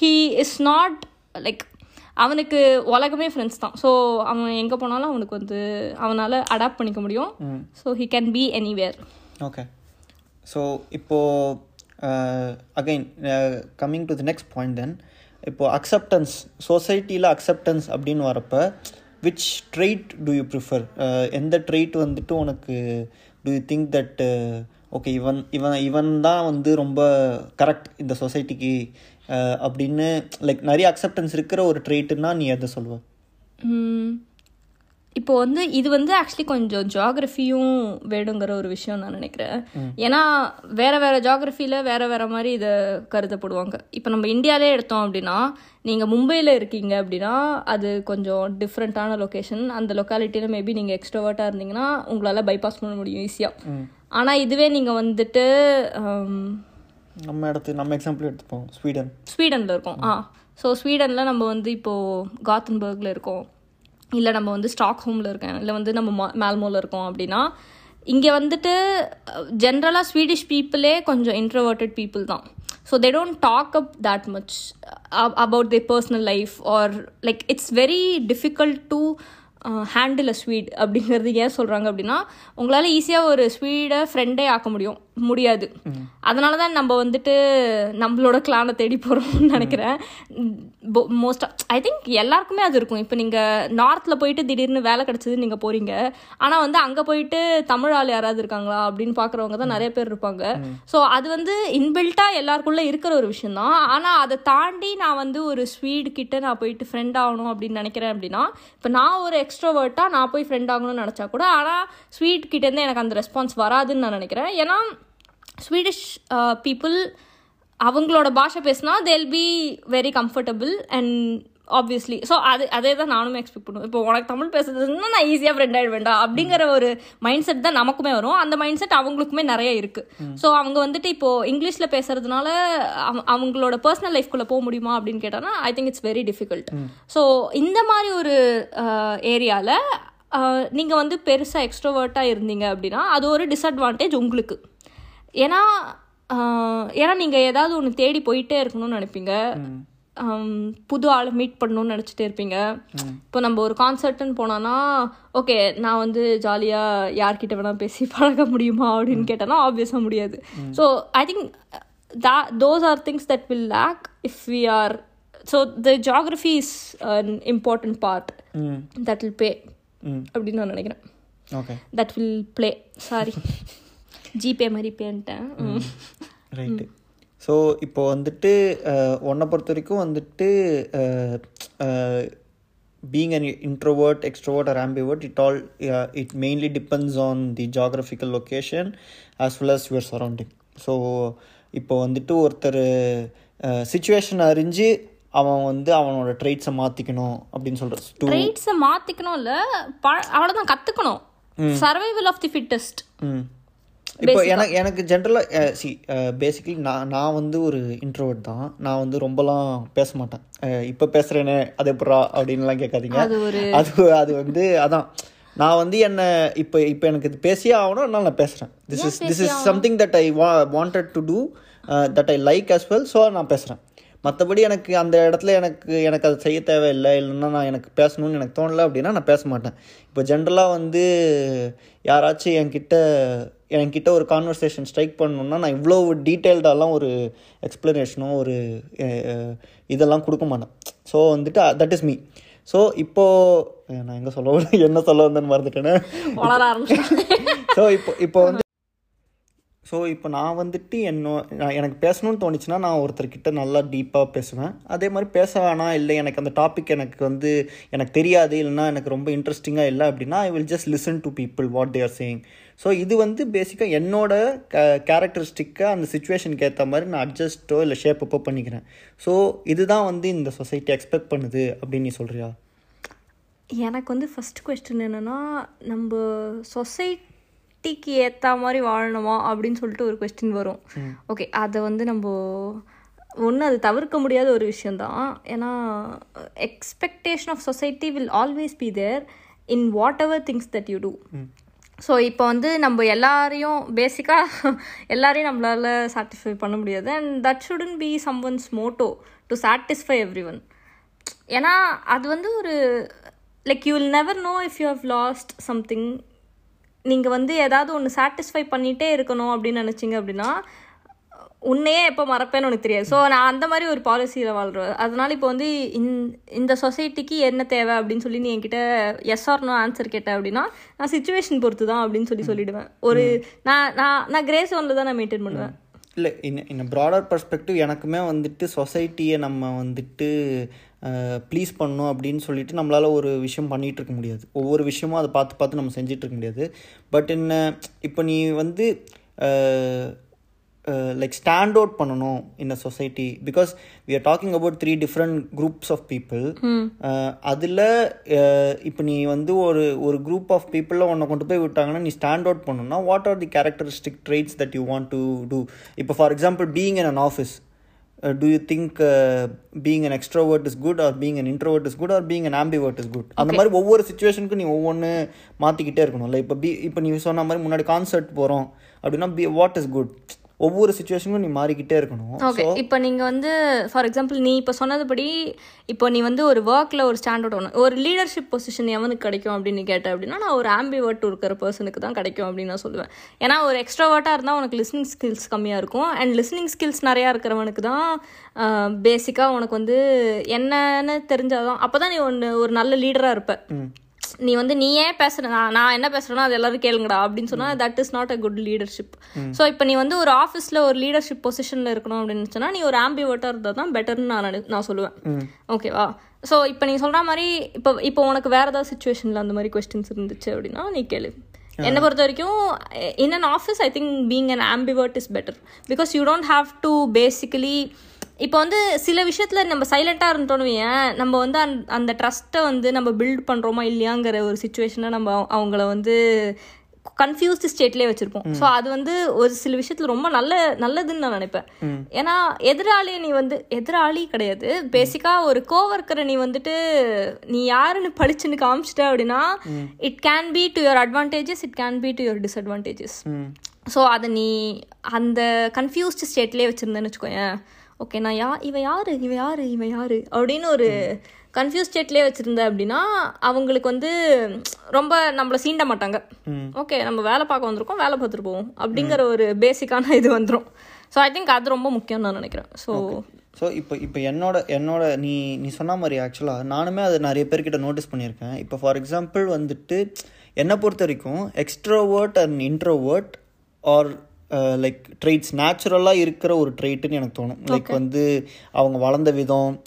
he is not like அவனுக்கு உலகமே ஃப்ரெண்ட்ஸ் தான். ஸோ அவன் எங்கே போனாலும் அவனுக்கு வந்து அவனால் அடாப்ட் பண்ணிக்க முடியும். So he can be anywhere okay so இப்போது again coming to the next point then இப்போது அக்செப்டன்ஸ் சொசைட்டியில் அக்செப்டன்ஸ் அப்படின்னு வரப்போ which trait do you prefer எந்த ட்ரெயிட் வந்துட்டு உனக்கு do you think that okay இவன் இவன் இவன் தான் வந்து ரொம்ப கரெக்ட் இந்த சொசைட்டிக்கு அப்படின்னு லைக் நிறைய அக்செப்டன்ஸ் இருக்கிற ஒரு ட்ரெயிட்டுன்னா நீ எதை சொல்லுவ. இப்போ வந்து இது வந்து ஆக்சுவலி கொஞ்சம் ஜியாகிரஃபியும் வேணுங்கிற ஒரு விஷயம் நான் நினைக்கிறேன். ஏன்னா வேற வேற ஜியாகிரஃபியில் வேற வேற மாதிரி இதை கருதப்படுவாங்க. இப்போ நம்ம இந்தியாவிலே எடுத்தோம் அப்படின்னா நீங்கள் மும்பையில் இருக்கீங்க அப்படின்னா அது கொஞ்சம் டிஃப்ரெண்ட்டான லொக்கேஷன் அந்த லொக்காலிட்டியில் மேபி நீங்கள் எக்ஸ்ட்ரோவர்ட்டாக இருந்தீங்கன்னா உங்களால் பைபாஸ் பண்ண முடியும் ஈஸியாக ஆனால் இதுவே நீங்கள் வந்துட்டு நம்ம இடத்து நம்ம எக்ஸாம்பிள் எடுத்துப்போம் ஸ்வீடன். ஸ்வீடனில் இருக்கோம். ஆ. ஸோ ஸ்வீடனில் நம்ம வந்து இப்போது காத்தன்பர்கில் இருக்கோம். இல்லை நம்ம வந்து ஸ்டாக் ஹோமில் இருக்கேன் இல்லை வந்து நம்ம மேல்மோவில் இருக்கோம் அப்படின்னா இங்கே வந்துட்டு ஜென்ரலாக ஸ்வீடிஷ் பீப்புளே கொஞ்சம் இன்ட்ரவர்ட்டட் பீப்புள் தான். So they don't talk up that much about the personal life or like it's very difficult to handle Swede அப்படிங்கிறது ஏன் சொல்கிறாங்க அப்படின்னா உங்களால் ஈஸியாக ஒரு ஸ்வீடை ஃப்ரெண்டே ஆக்க முடியும் முடியாது. அதனால தான் நம்ம வந்துட்டு நம்மளோட கிளானை தேடி போகிறோம்னு நினைக்கிறேன். மோஸ்ட்டாக ஐ திங்க் எல்லாருக்குமே அது இருக்கும். இப்போ நீங்கள் நார்த்தில் போயிட்டு திடீர்னு வேலை கிடச்சது நீங்கள் போகிறீங்க ஆனால் வந்து அங்கே போயிட்டு தமிழ் ஆள் யாராவது இருக்காங்களா அப்படின்னு பார்க்குறவங்க தான் நிறைய பேர் இருப்பாங்க. ஸோ அது வந்து இன்பில்ட்டாக எல்லாருக்குள்ளே இருக்கிற ஒரு விஷயம் தான். ஆனால் அதை தாண்டி நான் வந்து ஒரு ஸ்வீட் கிட்ட நான் போயிட்டு ஃப்ரெண்ட் ஆகணும் அப்படின்னு நினைக்கிறேன் அப்படின்னா இப்போ நான் ஒரு எக்ஸ்ட்ரோவர்ட்டாக நான் போய் ஃப்ரெண்ட் ஆகணும்னு நினச்சா கூட ஆனால் ஸ்வீட் கிட்டேருந்து எனக்கு அந்த ரெஸ்பான்ஸ் வராதுன்னு நான் நினைக்கிறேன். ஏன்னா ஸ்வீடிஷ் பீப்புள் uh, அவங்களோட பாஷை பேசினா they'll be very comfortable and obviously so அது அதே தான் நானுமே எக்ஸ்பெக்ட் பண்ணுவேன். இப்போ உனக்கு தமிழ் பேசுறதுன்னா நான் ஈஸியாக ஃப்ரெண்ட் ஆகிட வேண்டாம் அப்படிங்கிற ஒரு மைண்ட் செட் தான் நமக்குமே வரும். அந்த மைண்ட் செட் அவங்களுக்குமே நிறைய இருக்குது ஸோ அவங்க வந்துட்டு இப்போ இங்கிலீஷில் பேசுறதுனால அவங்களோட பர்சனல் லைஃப்குள்ளே போக முடியுமா அப்படின்னு கேட்டாங்கன்னா I think it's very difficult so இந்த மாதிரி ஒரு ஏரியாவில் நீங்கள் வந்து பெருசாக எக்ஸ்ட்ரோவர்ட்டாக இருந்தீங்க அப்படின்னா அது ஒரு டிஸ்அட்வான்டேஜ் உங்களுக்கு. ஏன்னா ஏன்னா நீங்கள் ஏதாவது ஒன்று தேடி போயிட்டே இருக்கணும்னு நினைப்பீங்க. புது ஆளை மீட் பண்ணணும்னு நினச்சிட்டே இருப்பீங்க. இப்போ நம்ம ஒரு கான்சர்ட்டுன்னு போனோன்னா ஓகே நான் வந்து ஜாலியாக யார்கிட்ட வேணால் பேசி பழக முடியுமா அப்படின்னு கேட்டேன்னா ஆப்வியஸாக முடியாது. So I think are things that will lack if we are so the geography is an important part ம். that will pay ம். அப்படின்னு நான் நினைக்கிறேன். Okay that will play. Sorry GPay மாதிரி பேன்ட்டேன் ரைட்டு ஸோ இப்போ வந்துட்டு உன்னை பொறுத்த வரைக்கும் வந்துட்டு being an introvert extrovert or ambivert it all it mainly depends on the geographical location as well as your surrounding so இப்போ வந்துட்டு ஒருத்தர் சுச்சுவேஷன் அறிஞ்சு அவன் வந்து அவனோட ட்ரைட்ஸை மாற்றிக்கணும் அப்படின்னு சொல்கிற ட்ரைட்ஸை மாற்றிக்கணும் இல்லை ப அவ்வளோதான் கற்றுக்கணும் சர்வைவல் ஆஃப் தி ஃபிட்டஸ்ட் ம். இப்போ எனக்கு எனக்கு ஜென்ரலாக சி பேசிக்கலி நான் நான் வந்து ஒரு இன்ட்ரோவர்ட் தான். நான் வந்து ரொம்பலாம் பேச மாட்டேன். இப்போ பேசுகிறேனே அது எப்படா அப்படின்லாம் கேட்காதீங்க. அது அது வந்து அதான். நான் வந்து என்ன இப்போ இப்போ எனக்கு இது பேசியே ஆகணும் அதனால நான் பேசுகிறேன் this is this is something that I wa wanted to do that I like as well so நான் பேசுகிறேன் மற்றபடி எனக்கு அந்த இடத்துல எனக்கு எனக்கு அது செய்ய தேவையில்லை இல்லைன்னா நான் எனக்கு பேசணும்னு எனக்கு தோணலை அப்படின்னா நான் பேச மாட்டேன். இப்போ ஜென்ரலாக வந்து யாராச்சும் என்கிட்ட என்கிட்ட ஒரு கான்வர்சேஷன் ஸ்ட்ரைக் பண்ணணுன்னா நான் இவ்வளோ டீட்டெயில்டாலாம் ஒரு எக்ஸ்ப்ளனேஷனோ ஒரு இதெல்லாம் கொடுக்க மாட்டேன். ஸோ வந்துட்டு தட் இஸ் மீ ஸோ இப்போது நான் எங்கே சொல்ல என்ன சொல்ல வந்தேன்னு மறந்துட்டேனே. ஸோ இப்போ இப்போ வந்து ஸோ இப்போ நான் வந்துட்டு என்ன நான் எனக்கு பேசணும்னு தோணுச்சுன்னா நான் ஒருத்தர்கிட்ட நல்லா டீப்பாக பேசுவேன். அதே மாதிரி பேச வேணாம் இல்லை எனக்கு அந்த டாபிக் எனக்கு வந்து எனக்கு தெரியாது இல்லைன்னா எனக்கு ரொம்ப இன்ட்ரெஸ்டிங்காக இல்லை அப்படின்னா I will just listen to people what they're saying so இது வந்து பேசிக்காக என்னோட கேரக்டரிஸ்டிக்காக அந்த சுச்சுவேஷனுக்கு ஏற்ற மாதிரி நான் அட்ஜஸ்ட்டோ இல்லை ஷேப் அப்போ பண்ணிக்கிறேன். ஸோ இதுதான் வந்து இந்த சொசைட்டி எக்ஸ்பெக்ட் பண்ணுது அப்படின்னு நீ சொல்கிறியா எனக்கு வந்து ஃபஸ்ட் கொஸ்டின் என்னன்னா நம்ம சொசைட்டி சொசைட்டிக்கு ஏற்ற மாதிரி வாழணுமா அப்படின்னு சொல்லிட்டு ஒரு கொஸ்டின் வரும். ஓகே அதை வந்து நம்ம ஒன்று அது தவிர்க்க முடியாத ஒரு விஷயந்தான் ஏன்னா expectation of society will always be there in whatever things that you do so இப்போ வந்து நம்ம எல்லாரையும் பேசிக்காக எல்லாரையும் நம்மளால சாட்டிஸ்ஃபை பண்ண முடியாது. And that shouldn't be someone's motto to satisfy everyone ஏன்னா அது வந்து ஒரு like you will never know if you have lost something நீங்கள் வந்து ஏதாவது ஒன்று சாட்டிஸ்ஃபை பண்ணிகிட்டே இருக்கணும் அப்படின்னு நினச்சிங்க அப்படின்னா உன்னையே எப்போ மறப்பேன்னு உனக்கு தெரியாது. ஸோ நான் அந்த மாதிரி ஒரு பாலிசியில் வாழ்கிறேன் அதனால இப்போ வந்து இந் இந்த சொசைட்டிக்கு என்ன தேவை அப்படின்னு சொல்லி நீ என்கிட்ட எஸ் ஆர் நோ ஆன்சர் கேட்ட அப்படின்னா நான் சுச்சுவேஷன் பொறுத்து தான் அப்படின்னு சொல்லி சொல்லிடுவேன். ஒரு நான் நான் நான் கிரே ஜோனில் தான் நான் மெயின்டைன் பண்ணுவேன். இல்லை இன் இன் ப்ராடர் பர்ஸ்பெக்டிவ் எனக்குமே வந்துட்டு சொசைட்டியை நம்ம வந்துட்டு ப்ளீஸ் பண்ணணும் அப்படின்னு சொல்லிட்டு நம்மளால் ஒரு விஷயம் பண்ணிகிட்டு இருக்க முடியாது. ஒவ்வொரு விஷயமும் அதை பார்த்து பார்த்து நம்ம செஞ்சிட்டு இருக்க முடியாது. பட் என்ன இப்போ நீ வந்து லைக் ஸ்டாண்ட் அவுட் பண்ணணும் in a society because we are talking about three different groups of people அதில் இப்போ நீ வந்து ஒரு ஒரு குரூப் ஆஃப் பீப்புளில் உன்னை கொண்டு போய் விட்டாங்கன்னா நீ ஸ்டாண்ட் அவுட் பண்ணணும்னா what are the characteristic traits that you want to do இப்போ for example being in an office do you think being an extrovert is good or being an introvert is good or being an ambivert is good அந்த மாதிரி ஒவ்வொரு சுச்சுவேஷனுக்கும் நீ ஒவ்வொன்று மாற்றிக்கிட்டே இருக்கணும்ல இப்போ B இப்போ நீ சொன்ன மாதிரி முன்னாடி கான்சர்ட் போகிறோம் அப்படின்னா பி வாட் இஸ் குட் ஒவ்வொரு சுச்சுவேஷனுக்கும் நீ மாறிக்கிட்டே இருக்கணும். ஓகே இப்போ நீங்கள் வந்து ஃபார் எக்ஸாம்பிள் நீ இப்போ சொன்னதுபடி இப்போ நீ வந்து ஒரு ஒர்க்கில் ஒரு ஸ்டாண்டர்ட் ஒன்று ஒரு லீடர்ஷிப் பொசிஷன் எவனுக்கு கிடைக்கும் அப்படின்னு கேட்ட அப்படின்னா நான் ஒரு ஆம்பிவர்ட் இருக்கிற பர்சனுக்கு தான் கிடைக்கும் அப்படின்னு நான் சொல்லுவேன். ஏன்னா ஒரு எக்ஸ்ட்ராவர்ட்டாக இருந்தால் உனக்கு லிஸ்னிங் ஸ்கில்ஸ் கம்மியாக இருக்கும் அண்ட் லிஸ்னிங் ஸ்கில்ஸ் நிறையா இருக்கிறவனுக்கு தான் பேசிக்காக உனக்கு வந்து என்னன்னு தெரிஞ்சாதான் அப்போ தான் நீ ஒன்று ஒரு நல்ல லீடராக இருப்ப. நீ வந்து நீயே பேசுற நான் நான் என்ன பேசுறேனோ அது எல்லாரும் கேளுங்கடா அப்படின்னு சொன்னா that is not a good leadership so இப்போ நீ வந்து ஒரு ஆஃபீஸில் ஒரு லீடர்ஷிப் பொசிஷனில் இருக்கணும் அப்படின்னு சொன்னா நீ ஒரு ஆம்பிவர்ட்டாக இருந்தால் தான் பெட்டர்னு நான் நினை- நான் சொல்லுவேன். ஓகேவா ஸோ இப்போ நீ சொல்ற மாதிரி இப்போ இப்போ உனக்கு வேற ஏதாவது சுச்சுவேஷனில் அந்த மாதிரி கொஸ்டின்ஸ் இருந்துச்சு அப்படின்னா நீ கேளு. என்னை பொறுத்த வரைக்கும் in an office I think being an ambivert is better because you don't have to basically இப்போ வந்து சில விஷயத்தில் நம்ம சைலண்ட்டாக இருந்தோன்னு நம்ம வந்து அந்த அந்த ட்ரஸ்ட்டை வந்து நம்ம பில்ட் பண்ணுறோமா இல்லையாங்கிற ஒரு சுச்சுவேஷனை நம்ம அவ- அவங்கள வந்து கன்ஃபியூஸ்டு ஸ்டேட்லேயே வச்சுருப்போம். ஸோ அது வந்து ஒரு சில விஷயத்தில் ரொம்ப நல்ல நல்லதுன்னு நான் நினைப்பேன். ஏன்னா எதிராளியை நீ வந்து எதிராளி கிடையாது. பேசிக்காக ஒரு கோவர்க்கரை நீ வந்துட்டு நீ யாருன்னு படிச்சுன்னு காமிச்சிட்ட அப்படின்னா it can be to your advantages it can be to your disadvantages so அதை நீ அந்த கன்ஃபியூஸ்டு ஸ்டேட்லேயே வச்சுருந்தேன்னு வச்சுக்கோயேன். ஓகே நான் யா இவ யாரு? இவ யாரு? இவ யாரு? அப்படின்னு ஒரு கன்ஃபியூஸ் ஸ்டேட்லேயே வச்சுருந்தேன் அப்படின்னா அவங்களுக்கு வந்து ரொம்ப நம்மளை சீண்ட மாட்டாங்க. ஓகே நம்ம வேலை பார்க்க வந்திருக்கோம் வேலை பார்த்துட்டு போவோம். அப்படிங்கிற ஒரு பேசிக்கான இது வந்துடும் ஸோ ஐ திங்க் அது ரொம்ப முக்கியம் நான் நினைக்கிறேன். ஸோ ஸோ இப்போ இப்போ என்னோட என்னோட நீ நீ சொன்ன மாதிரி ஆக்சுவலாக நானுமே அதை நிறைய பேர்கிட்ட நோட்டீஸ் பண்ணியிருக்கேன். இப்போ ஃபார் எக்ஸாம்பிள் வந்துட்டு என்னை பொறுத்த வரைக்கும் extrovert and introvert are like traits நேச்சுரலாக இருக்கிற ஒரு ட்ரெயிட்டுன்னு எனக்கு தோணும். லைக் வந்து அவங்க வளர்ந்த விதம்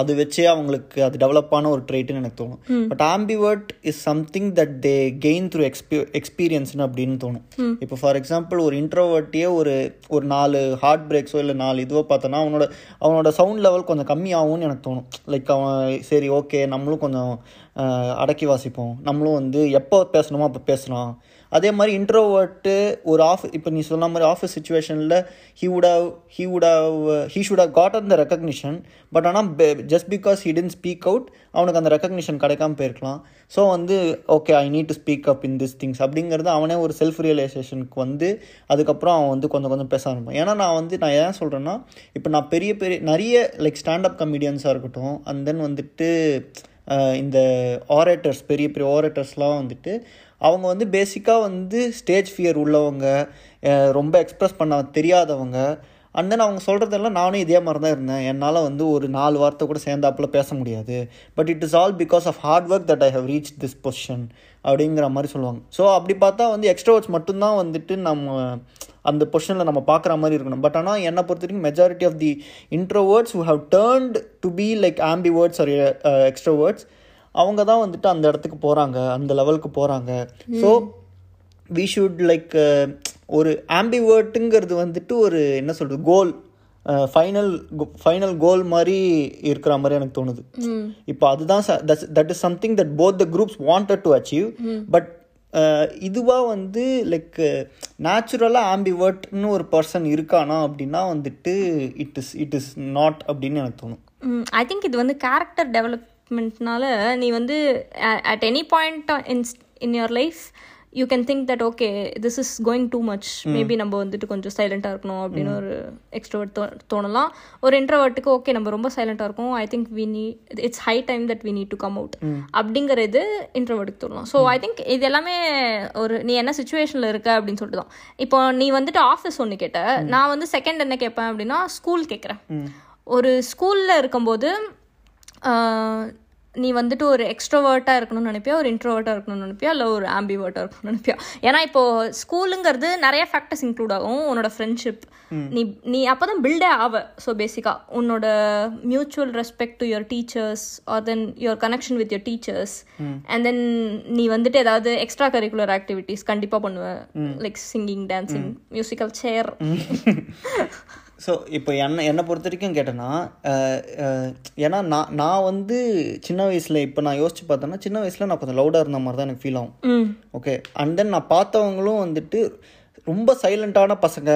அது வச்சே அவங்களுக்கு அது டெவலப் ஆன ஒரு ட்ரெயிட்னு எனக்கு தோணும். But ambivert is something that they gain through expe எக்ஸ்பீரியன்ஸ்னு அப்படின்னு தோணும். இப்போ ஃபார் எக்ஸாம்பிள் ஒரு இன்ட்ரோவர்ட்டியே ஒரு ஒரு நாலு ஹார்ட் பிரேக்ஸோ இல்லை நாலு இதுவோ பார்த்தோன்னா அவனோட அவனோட சவுண்ட் லெவல் கொஞ்சம் கம்மியாகும்னு எனக்கு தோணும். லைக் அவன் சரி ஓகே நம்மளும் கொஞ்சம் அடக்கி வாசிப்போம். நம்மளும் வந்து எப்போ பேசணுமோ அப்போ பேசலாம். அதே மாதிரி இன்ட்ரோவர்ட்டு ஒரு ஆஃப் இப்போ நீ சொன்ன மாதிரி ஆஃபீஸ் சுச்சுவேஷனில் he would have he would have he should have gotten the recognition but ஆனால் just because he tend speak out அவனுக்கு அந்த ரெக்கக்னிஷன் கிடைக்காம போயிருக்கலாம். ஸோ வந்து okay I need to speak up in this things அப்படிங்கிறது அவனே ஒரு செல்ஃப் ரியலைசேஷனுக்கு வந்து அதுக்கப்புறம் அவன் வந்து கொஞ்சம் கொஞ்சம் பேச ஆரம்பிப்பான். ஏன்னா நான் வந்து நான் ஏன் சொல்கிறேன்னா இப்போ நான் பெரிய பெரிய நிறைய லைக் ஸ்டாண்டப் கமெடியன்ஸாக இருக்கட்டும் அண்ட் தென் வந்துட்டு இந்த ஆரேட்டர்ஸ் பெரிய பெரிய ஆரேட்டர்ஸ்லாம் வந்துட்டு அவங்க வந்து பேசிக்காக வந்து ஸ்டேஜ் ஃபியர் உள்ளவங்க ரொம்ப எக்ஸ்ப்ரெஸ் பண்ண தெரியாதவங்க. அண்ட் தென் அவங்க சொல்கிறதெல்லாம் நானும் இதே மாதிரி தான் இருந்தேன். என்னால் வந்து ஒரு நாலு வார்த்தை கூட சேர்ந்தாப்புல பேச முடியாது. But it is all because of hard work that I have reach this position அப்படிங்கிற மாதிரி சொல்லுவாங்க. ஸோ அப்படி பார்த்தா வந்து எக்ஸ்ட்ரோவர்ட்ஸ் மட்டும்தான் வந்துட்டு நம்ம அந்த பொசிஷனில் நம்ம பார்க்குற மாதிரி இருக்கணும். பட் ஆனால் என்னை பொறுத்த வரைக்கும் majority of the introverts who have turned to be like ambiverts or extroverts அவங்க தான் வந்துட்டு அந்த இடத்துக்கு போகிறாங்க அந்த லெவலுக்கு போகிறாங்க ஸோ வி ஷுட் லைக் ஒரு ஆம்பிவேர்ட்டுங்கிறது வந்துட்டு ஒரு என்ன சொல்கிறது கோல் ஃபைனல் ஃபைனல் கோல் மாதிரி இருக்கிற மாதிரி எனக்கு தோணுது. இப்போ அதுதான் that is something that both the groups wanted to achieve but இதுவாக வந்து லைக் நேச்சுரலாக ஆம்பிவர்ட்னு ஒரு பர்சன் இருக்கானா அப்படின்னா வந்துட்டு it is it is not அப்படின்னு எனக்கு தோணும். ஐ திங்க் இது வந்து கேரக்டர் டெவலப்மெண்ட்னால நீ வந்து at any point in in your life you can think that okay this is going too much maybe நம்ம வந்துட்டு கொஞ்சம் சைலண்ட்டாக இருக்கணும் அப்படின்னு ஒரு எக்ஸ்ட்ரோவர்ட் தோ தோணலாம். ஒரு இன்ட்ரோவர்ட்டுக்கு ஓகே நம்ம ரொம்ப சைலண்ட்டாக இருக்கோம். ஐ திங்க் வி நீ it's high time that we need to come out அப்படிங்கிறது இன்ட்ரோவர்ட்டுக்கு தோணலாம். ஸோ ஐ திங்க் இது எல்லாமே ஒரு நீ என்ன சுச்சுவேஷனில் இருக்க அப்படின்னு சொல்லிட்டு தான். இப்போ நீ வந்துட்டு ஆஃபீஸ் ஒன்று கேட்ட. நான் வந்து செகண்ட் என்ன கேட்பேன் அப்படின்னா ஸ்கூல் கேட்குறேன் ஒரு ஸ்கூலில் இருக்கும்போது நீ வந்துட்டு ஒரு எக்ஸ்ட்ரோவர்ட்டாக இருக்கணும்னு நினைப்பியா? ஒரு இன்ட்ரோவர்ட்டாக இருக்கணும்னு நினைப்பியா? இல்லை ஒரு ஆம்பிவர்ட்டாக இருக்கணும்னு நினைப்பியா? ஏன்னா இப்போ ஸ்கூலுங்கிறது நிறைய ஃபேக்டர்ஸ் இன்க்ளூட் ஆகும். உன்னோட ஃப்ரெண்ட்ஷிப் நீ நீ அப்போ தான் பில்டே ஆவ. ஸோ பேசிக்காக உன்னோட mutual respect to your teachers or then your connection with your teachers and then நீ வந்துட்டு ஏதாவது எக்ஸ்ட்ரா கரிக்குலர் ஆக்டிவிட்டீஸ் கண்டிப்பாக பண்ணுவேன் like singing dancing musical chair so இப்போ என்ன என்னை பொறுத்த வரைக்கும் கேட்டேன்னா ஏன்னா நான் நான் வந்து சின்ன வயசில் இப்போ நான் யோசிச்சு பார்த்தேன்னா சின்ன வயசில் நான் கொஞ்சம் லவுடாக இருந்த மாதிரி தான் எனக்கு ஃபீல் ஆகும். ஓகே அண்ட் தென் நான் பார்த்தவங்களும் வந்துட்டு ரொம்ப சைலண்ட்டான பசங்க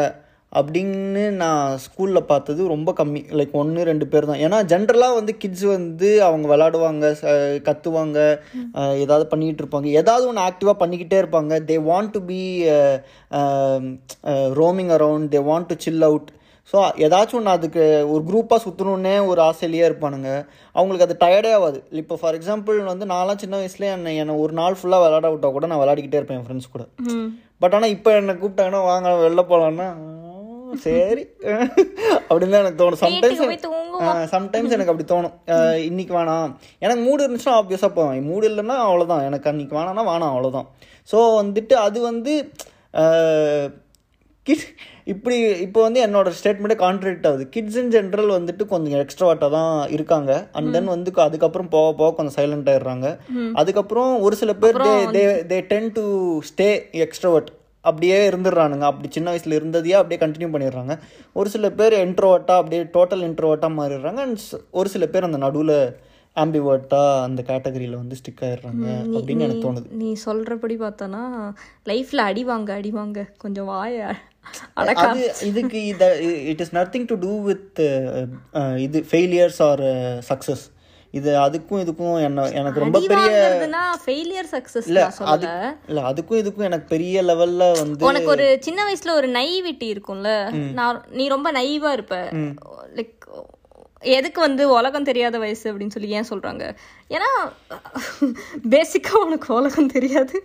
அப்படின்னு நான் ஸ்கூலில் பார்த்தது ரொம்ப கம்மி. லைக் ஒன்று ரெண்டு பேர் தான். ஏன்னா ஜென்ரலாக வந்து கிட்ஸ் வந்து அவங்க விளாடுவாங்க கத்துவாங்க ஏதாவது பண்ணிக்கிட்டு இருப்பாங்க. ஏதாவது ஒன்று ஆக்டிவாக பண்ணிக்கிட்டே இருப்பாங்க. They want to be roaming around they want to chill out so ஏதாச்சும் ஒன்று அதுக்கு ஒரு குரூப்பாக சுற்றணுன்னே ஒரு ஆசையிலேயே இருப்பானுங்க. அவங்களுக்கு அது டயர்டே ஆகாது. இப்போ ஃபார் எக்ஸாம்பிள் வந்து நான்லாம் சின்ன வயசுல என்னை என்னை ஒரு நாள் ஃபுல்லாக விளாட விட்டா கூட நான் விளையாடிக்கிட்டே இருப்பேன் என் ஃப்ரெண்ட்ஸ் கூட. பட் ஆனால் இப்போ என்னை கூப்பிட்டாங்கன்னா வாங்க வெளில போகலான்னா சரி. அப்படின்னு தான் எனக்கு தோணும். சம்டைம்ஸ் சம்டைம்ஸ் எனக்கு அப்படி தோணும். இன்னைக்கு வேணாம். எனக்கு மூடு இருந்துச்சுன்னா ஆப்வியஸாக போவேன். மூடு இல்லைன்னா அவ்வளோதான் எனக்கு அன்னைக்கு வேணாம்னா வேணாம் அவ்வளோதான் ஸோ வந்துட்டு அது வந்து கிட் இப்படி இப்போ வந்து என்னோட ஸ்டேட்மெண்ட்டே கான்ட்ராக்ட் ஆகுது. கிட்ஸ் இன் ஜென்ரல் வந்துட்டு கொஞ்சம் எக்ஸ்ட்ராவாட்டாக தான் இருக்காங்க. அண்ட் தென் வந்து அதுக்கப்புறம் போக போக கொஞ்சம் சைலண்ட் ஆயிடுறாங்க. அதுக்கப்புறம் ஒரு சில பேர் they they they tend to stay extrovert அப்படியே இருந்துடுறானுங்க. அப்படி சின்ன வயசுல இருந்ததையே அப்படியே கண்டினியூ பண்ணிடுறாங்க. ஒரு சில பேர் இன்ட்ரோவர்ட்டாக அப்படியே டோட்டல் இன்ட்ரோவர்ட்டாக மாறிடுறாங்க. அண்ட் ஒரு சில பேர் அந்த நடுவில் ஆம்பிவர்ட்டாக அந்த கேட்டகரியில் வந்து ஸ்டிக் ஆயிடுறாங்க அப்படின்னு எனக்கு தோணுது. நீ சொல்றபடி பார்த்தோன்னா லைஃப்ல அடி வாங்க அடி வாங்க. கொஞ்சம் வாய அது இதுக்கு இத it is nothing to do with இது ஃபெயிலியர்ஸ் ஆர் சக்ஸஸ் இது அதுக்கும் இதுக்கும் என்ன எனக்கு ரொம்ப பெரிய ஃபெயிலியர் சக்சஸ் இல்ல அது இல்ல அதுக்கும் இதுக்கும் எனக்கு பெரிய லெவல்ல வந்து உனக்கு ஒரு சின்ன வயசுல ஒரு நைவிட்டி இருக்கும்ல. நான் நீ ரொம்ப நைவா இருப்ப. லைக் எதுக்கு வந்து உலகம் தெரியாத வயசு அப்படின்னு சொல்லி ஏன் சொல்றாங்க? ஏன்னா பேசிக்கா உனக்கு உலகம் தெரியாது.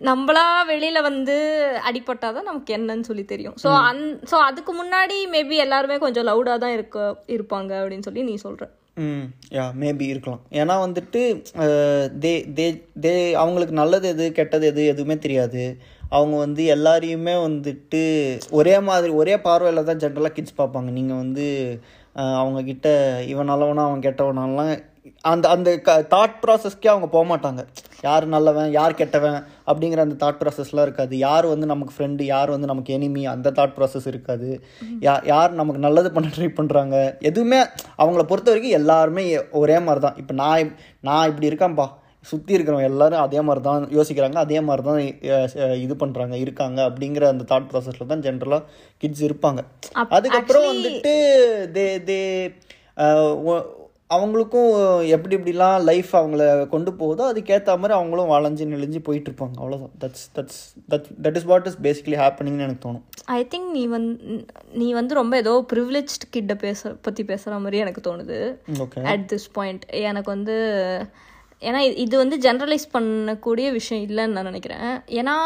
நம்மளா வெளியில வந்து அடிபட்டாதான் நமக்கு என்னன்னு சொல்லி தெரியும். ஸோ அந் ஸோ அதுக்கு முன்னாடி மேபி எல்லாருமே கொஞ்சம் லவுடா தான் இருக்க இருப்பாங்க அப்படின்னு சொல்லி நீ சொல்ற. ம். யா மேபி இருக்கலாம். ஏன்னா வந்துட்டு தே தே தே அவங்களுக்கு நல்லது எது கெட்டது எது எதுவுமே தெரியாது. அவங்க வந்து எல்லாரையுமே வந்துட்டு ஒரே மாதிரி ஒரே பார்வையில் தான் ஜென்ரலாக கிட்ஸ் பார்ப்பாங்க. நீங்கள் வந்து அவங்கக்கிட்ட இவன் நல்லவனா அவன் கெட்டவனாலாம் அந்த அந்த க தாட் ப்ராசஸ்க்கே அவங்க போக மாட்டாங்க யார் நல்லவன் யார் கெட்டவன் அப்படிங்கிற அந்த தாட் ப்ராசஸ்லாம் இருக்காது. யார் வந்து நமக்கு ஃப்ரெண்டு யார் வந்து நமக்கு எனிமி அந்த தாட் ப்ராசஸ் இருக்காது. யா யார் நமக்கு நல்லது பண்ண ட்ரை பண்ணுறாங்க எதுவுமே அவங்கள பொறுத்த வரைக்கும் எல்லாருமே ஒரே மாதிரி தான் இப்போ நான் நான் இப்படி இருக்கேன்ப்பா. சுற்றி இருக்கிறவங்க எல்லாரும் அதே மாதிரி தான் யோசிக்கிறாங்க அதே மாதிரி தான் இது பண்ணுறாங்க இருக்காங்க அப்படிங்கிற அந்த தாட் ப்ராசஸில் தான் ஜென்ரலாக கிட்ஸ் இருப்பாங்க. அதுக்கப்புறம் வந்துட்டு தே தே அவங்களுக்கும் எப்படி எப்படிலாம் லைஃப் அவங்கள கொண்டு போகுதோ அதுக்கேற்ற மாதிரி அவங்களும் வளைஞ்சு நெளிஞ்சு போயிட்டு இருப்பாங்க அவ்வளோதான் that's that's that that is what is basically ஹேப்பனிங்னு எனக்கு தோணும். ஐ திங்க் நீ வந்து நீ வந்து ரொம்ப ஏதோ ப்ரிவிலேஜ்ட் கிட்ட பேச பற்றி பேசுகிற மாதிரி எனக்கு தோணுது. ஓகே அட் திஸ் பாயிண்ட் எனக்கு வந்து ஏன்னா இது- வந்து ஜென்ரலைஸ் பண்ணக்கூடிய விஷயம் இல்லைன்னு நான் நினைக்கிறேன் ஏன்னா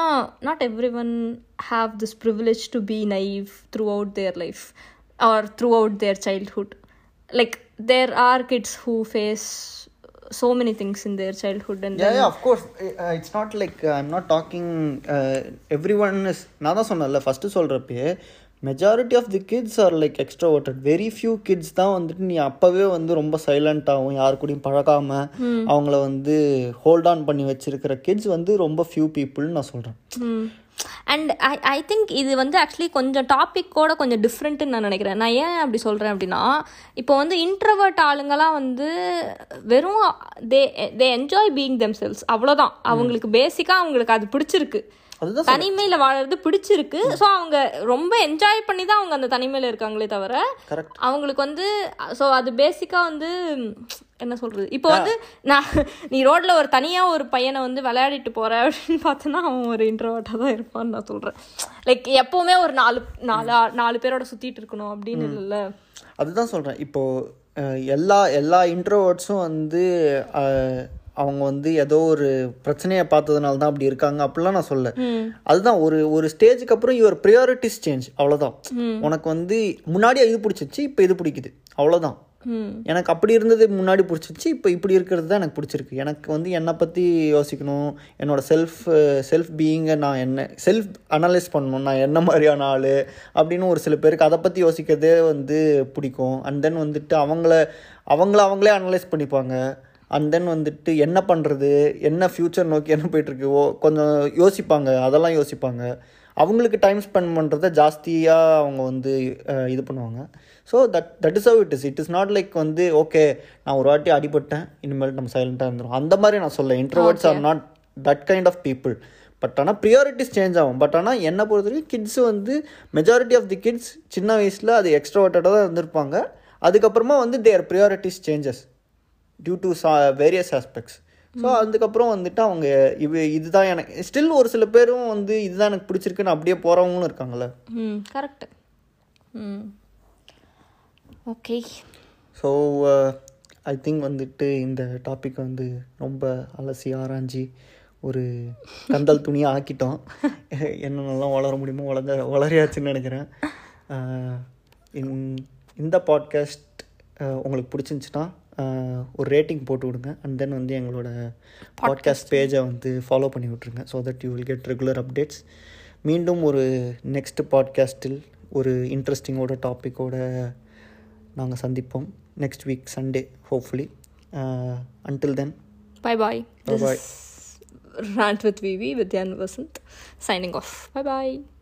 not everyone have this privilege to be naive throughout their life or throughout their childhood like there are kids who face so many things in their childhood and yeah, yeah, of course. Uh, it's not like uh, I'm not talking. Uh, everyone is. நான் தான் சொன்னேன்ல first சொல்கிறப்பே majority of the kids are like extroverted very few kids தான் வந்துட்டு நீ அப்போவே வந்து ரொம்ப சைலண்ட்டாகவும் யாரு கூடயும் பழகாம அவங்கள வந்து ஹோல்ட் ஆன் பண்ணி வச்சிருக்கிற கிட்ஸ் வந்து ரொம்ப ஃபியூ பீப்புள்னு நான் சொல்கிறேன் அண்ட் ஐ ஐ திங்க் இது வந்து ஆக்சுவலி கொஞ்சம் டாப்பிக்கோட கொஞ்சம் டிஃப்ரெண்ட்டுன்னு நான் நினைக்கிறேன். நான் ஏன் அப்படி சொல்கிறேன் அப்படின்னா இப்போ வந்து இன்ட்ரவர்ட் ஆளுங்கெல்லாம் வந்து வெறும் they they enjoy being themselves அவ்வளோதான் அவங்களுக்கு பேசிக்காக அவங்களுக்கு அது பிடிச்சிருக்கு. அதுதான் தனிமையில் வாழறது பிடிச்சிருக்கு. ஸோ அவங்க ரொம்ப என்ஜாய் பண்ணி தான் அவங்க அந்த தனிமையில் இருக்காங்களே தவிர அவங்களுக்கு வந்து ஸோ அது பேசிக்காக வந்து என்ன சொல்றது? இப்போ வந்து நான் நீ ரோட்ல ஒரு தனியா ஒரு பையனை வந்து விளையாடிட்டு போற அப்படின்னு பார்த்தோன்னா அவன் ஒரு இன்ட்ரோவர்ட்டாக தான் இருப்பான்னு நான் சொல்றேன். லைக் எப்பவுமே ஒரு நாலு நாலு நாலு பேரோட சுத்திட்டு இருக்கணும் அப்படின்னு இல்லைல்ல? அதுதான் சொல்கிறேன் இப்போது எல்லா எல்லா இன்ட்ரோவர்ட்ஸும் வந்து அவங்க வந்து ஏதோ ஒரு பிரச்சனையை பார்த்ததுனால தான் அப்படி இருக்காங்க. அப்படிலாம் நான் சொல்ல அதுதான் ஒரு ஒரு ஸ்டேஜுக்கு அப்புறம் யுவர் ப்ரியாரிட்டிஸ் சேஞ்ச் அவ்வளோதான் உனக்கு வந்து முன்னாடியே இது பிடிச்சிச்சு இப்போ இது பிடிக்குது. அவ்வளோதான் எனக்கு அப்படி இருந்தது முன்னாடி பிடிச்சிச்சு இப்போ இப்படி இருக்கிறது தான் எனக்கு பிடிச்சிருக்கு. எனக்கு வந்து என்னை பற்றி யோசிக்கணும். என்னோட செல்ஃப் செல்ஃப் பீயிங்கை நான் என்ன செல்ஃப் அனலைஸ் பண்ணணும். நான் என்ன மாதிரியான ஆள்? அப்படின்னு ஒரு சில பேருக்கு அதை பற்றி யோசிக்கிறதே வந்து பிடிக்கும். அண்ட் தென் வந்துட்டு அவங்கள அவங்கள அவங்களே அனலைஸ் பண்ணிப்பாங்க. அண்ட் தென் வந்துட்டு என்ன பண்ணுறது என்ன ஃப்யூச்சர் நோக்கி என்ன போயிட்டுருக்கு? ஓ கொஞ்சம் யோசிப்பாங்க. அதெல்லாம் யோசிப்பாங்க. அவங்களுக்கு டைம் ஸ்பெண்ட் பண்ணுறத ஜாஸ்தியாக அவங்க வந்து இது பண்ணுவாங்க. So that that is how it is it is not like வந்து ஓகே நான் ஒரு வாட்டி அடிபட்டேன் இனிமேல் நம்ம சைலண்ட்டாக இருந்துரும். அந்த மாதிரி நான் சொல்ல introverts are not that kind of people but ஆனால் ப்ரியாரிட்டிஸ் சேஞ்ச் ஆகும். பட் ஆனால் என்னை பொறுத்த வரைக்கும் கிட்ஸ் வந்து மெஜாரிட்டி ஆஃப் தி கிட்ஸ் சின்ன வயசில் அது எக்ஸ்ட்ரோவர்ட்டடாக தான் இருந்திருப்பாங்க. அதுக்கப்புறமா வந்து their priorities changes due to சா வேரியஸ் ஆஸ்பெக்ட்ஸ் ஸோ அதுக்கப்புறம் வந்துட்டு அவங்க இவ இதுதான் எனக்கு ஸ்டில் ஒரு சில பேரும் வந்து இதுதான் எனக்கு பிடிச்சிருக்குன்னு அப்படியே போகிறவங்களும் இருக்காங்கல்ல. ம் கரெக்ட் ம். ஓகே. ஸோ ஐ திங்க் வந்துட்டு இந்த டாபிக் வந்து ரொம்ப அலசி ஆராய்ஞ்சி ஒரு கந்தல் துணியாக ஆக்கிட்டோம். என்னென்னலாம் வளர முடியுமோ வளர்ந்த வளரையாச்சுன்னு நினைக்கிறேன். அஹ், இந்த- பாட்காஸ்ட் உங்களுக்கு பிடிச்சிருந்துச்சுன்னா ஒரு ரேட்டிங் போட்டு விடுங்க. அண்ட் தென் வந்து எங்களோட பாட்காஸ்ட் பேஜை வந்து ஃபாலோ பண்ணி விட்ருங்க so that you will get regular updates மீண்டும் ஒரு நெக்ஸ்ட் பாட்காஸ்ட்டில் ஒரு இன்ட்ரெஸ்டிங்கோட டாப்பிக்கோட நாங்கள் சந்திப்போம். Next week Sunday hopefully until then bye bye. Bye-bye. rant with vivi jan vasant signing off. Bye bye.